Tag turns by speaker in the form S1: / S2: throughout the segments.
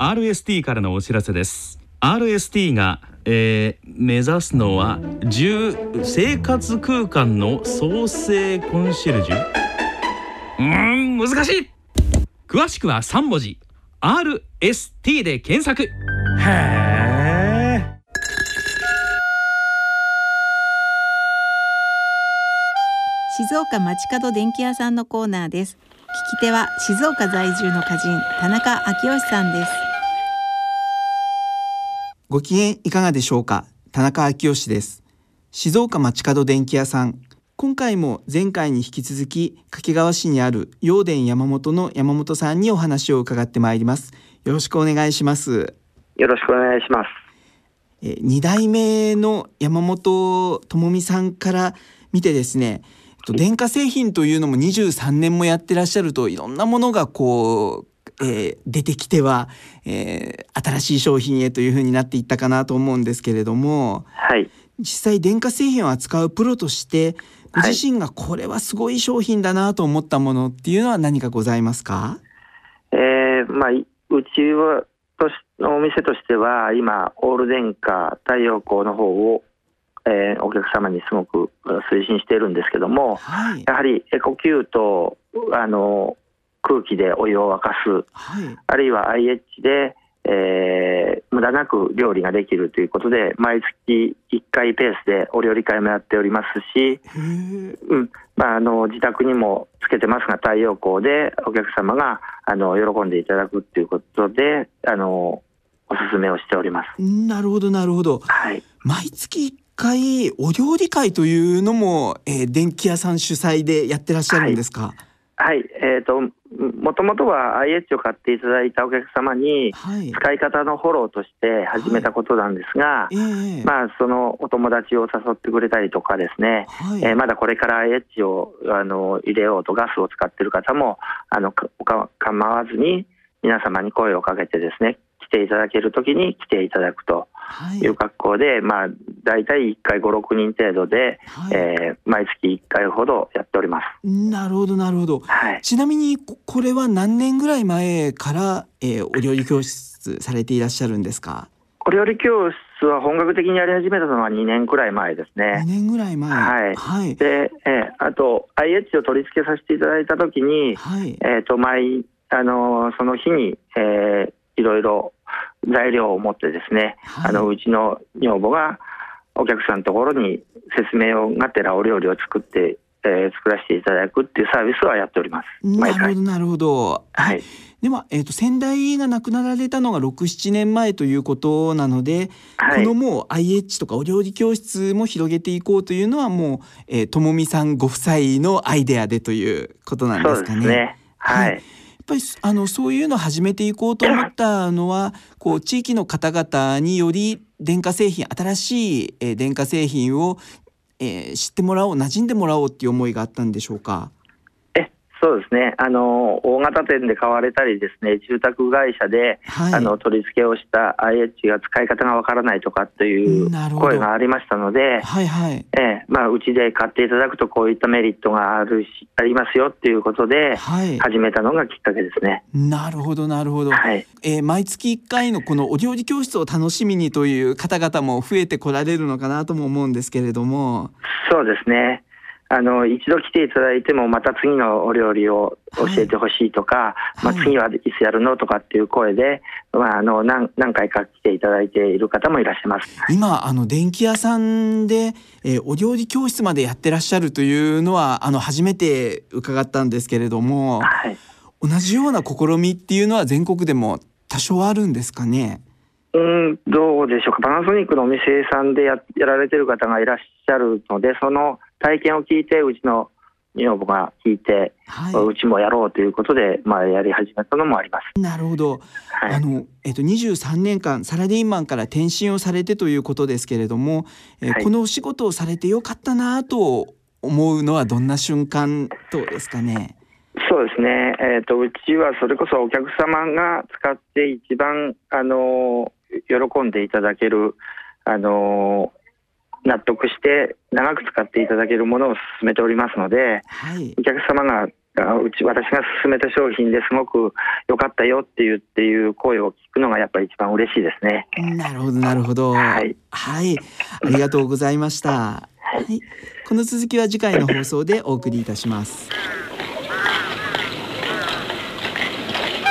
S1: RST からのお知らせです。RST が、えー、目指すのは10生活空間の創生コンシェルジュ？うーん難しい。詳しくは3文字。RST で検索。へえ
S2: 静岡町角電気屋さんのコーナーです。聞き手は静岡在住の歌人田中昭義さんです
S3: ご機嫌いかがでしょうか？田中昭義です。静岡町角電気屋さん。今回も前回に引き続き掛川市にある陽電山本の山本さんにお話を伺ってまいります。よろしくお願いします。
S4: よろしくお願いします。
S3: え2代目の山本智美さんから見てですね電化製品というのも23年もやってらっしゃるといろんなものがこうえー、出てきては、えー、新しい商品へというふうになっていったかなと思うんですけれども、
S4: はい、
S3: 実際電化製品を扱うプロとしてご自身がこれはすごい商品だなと思ったものっていうのは何かございますか、
S4: えーまあ、うちはとしのお店としては今オール電化太陽光の方を、えー、お客様にすごく推進しているんですけども、はい、やはりエコキューとあの空気でお湯を沸かす、はい、あるいは IH で、えー、無駄なく料理ができるということで毎月1回ペースでお料理会もやっておりますし、うん。まあ、あの自宅にもつけてますが太陽光でお客様があの喜んでいただくということであのおすすめをしております。
S3: なるほどなるほど、はい、毎月1回お料理会というのも、えー、電気屋さん主催でやってらっしゃるんですか、
S4: はい、はい、えーともともとは IH を買っていただいたお客様に、使い方のフォローとして始めたことなんですが、はい。えー、まあ、そのお友達を誘ってくれたりとかですね、はい、えー、まだこれから IH をあの入れようとガスを使っている方もあのか構わずに皆様に声をかけてですね来ていただけるときに来ていただくという格好で、はい、まあ、大体1回5、6人程度で、はい、えー、毎月1回ほどやっております。
S3: なるほど、なるほど。はい、ちなみに、これは何年ぐらい前から、えー、お料理教室されていらっしゃるんですか？
S4: お料理教室は本格的にやり始めたのは2年くらい前ですね。
S3: 2年ぐらい前。
S4: はい。はい、で、えー、あと IH を取り付けさせていただいたときに、はい、えっ、ー、と毎あのその日に、えー、いろいろ材料を持ってですね、はい、あのうちの女房がお客さんのところに説明をがてらお料理を作って、えー、作らせていただくっていうサービスはやっております。
S3: なるほどなるほど。はい。では、えーと、先代が亡くなられたのが67年前ということなので、はい、このもう IH とかお料理教室も広げていこうというのはもう、えー、ともみさんご夫妻のアイデアでということなんですかね。
S4: ねはい、はい
S3: ぱりあのそういうのを始めていこうと思ったのはこう地域の方々により電化製品新しい、えー、電化製品を、えー、知ってもらおう馴染んでもらおうっていう思いがあったんでしょうか？
S4: そうですね。あの大型店で買われたりですね住宅会社で、はい、あの取り付けをした IH が使い方がわからないとかという声がありましたので、はいはい。えまあ、うちで買っていただくとこういったメリットがあるしありますよっていうことで、始めたのがきっかけですね。
S3: なるほどなるほど、はい。えー、毎月1回のこのお料理教室を楽しみにという方々も増えてこられるのかなとも思うんですけれども。
S4: そうですねあの一度来ていただいてもまた次のお料理を教えてほしいとか、はい、まあ、次はいつやるのとかっていう声で、まあ、あの何何回か来ていただいている方もいらっしゃいます。
S3: 今あの電気屋さんで、えー、お料理教室までやってらっしゃるというのはあの初めて伺ったんですけれども、はい、同じような試みっていうのは全国でも多少あるんですかね？
S4: うんどうでしょうか。パナソニックのお店さんでややられてる方がいらっしゃるのでその体験を聞いてうちの女房が聞いて、はい、うちもやろうということで、まあ、やり始めたのもあります。
S3: なるほど。はい、あの、えっと、23年間サラリーマンから転身をされてということですけれども、えはい、このお仕事をされてよかったなと思うのはどんな瞬間とですかね？
S4: そうですね。えっ、ー、と、うちはそれこそお客様が使って一番、あの、喜んでいただける、あの、納得して長く使っていただけるものを進めておりますので、はい、お客様があうち私が勧めた商品ですごく良かったよっていうっていう声を聞くのがやっぱり一番嬉しいですね。
S3: なるほどなるほど。
S4: はい、
S3: はい、ありがとうございました。はい、この続きは次回の放送でお送りいたします。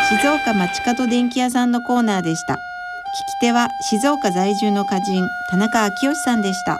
S2: 静岡町角電気屋さんのコーナーでした聞き手は静岡在住の歌人田中昭義さんでした。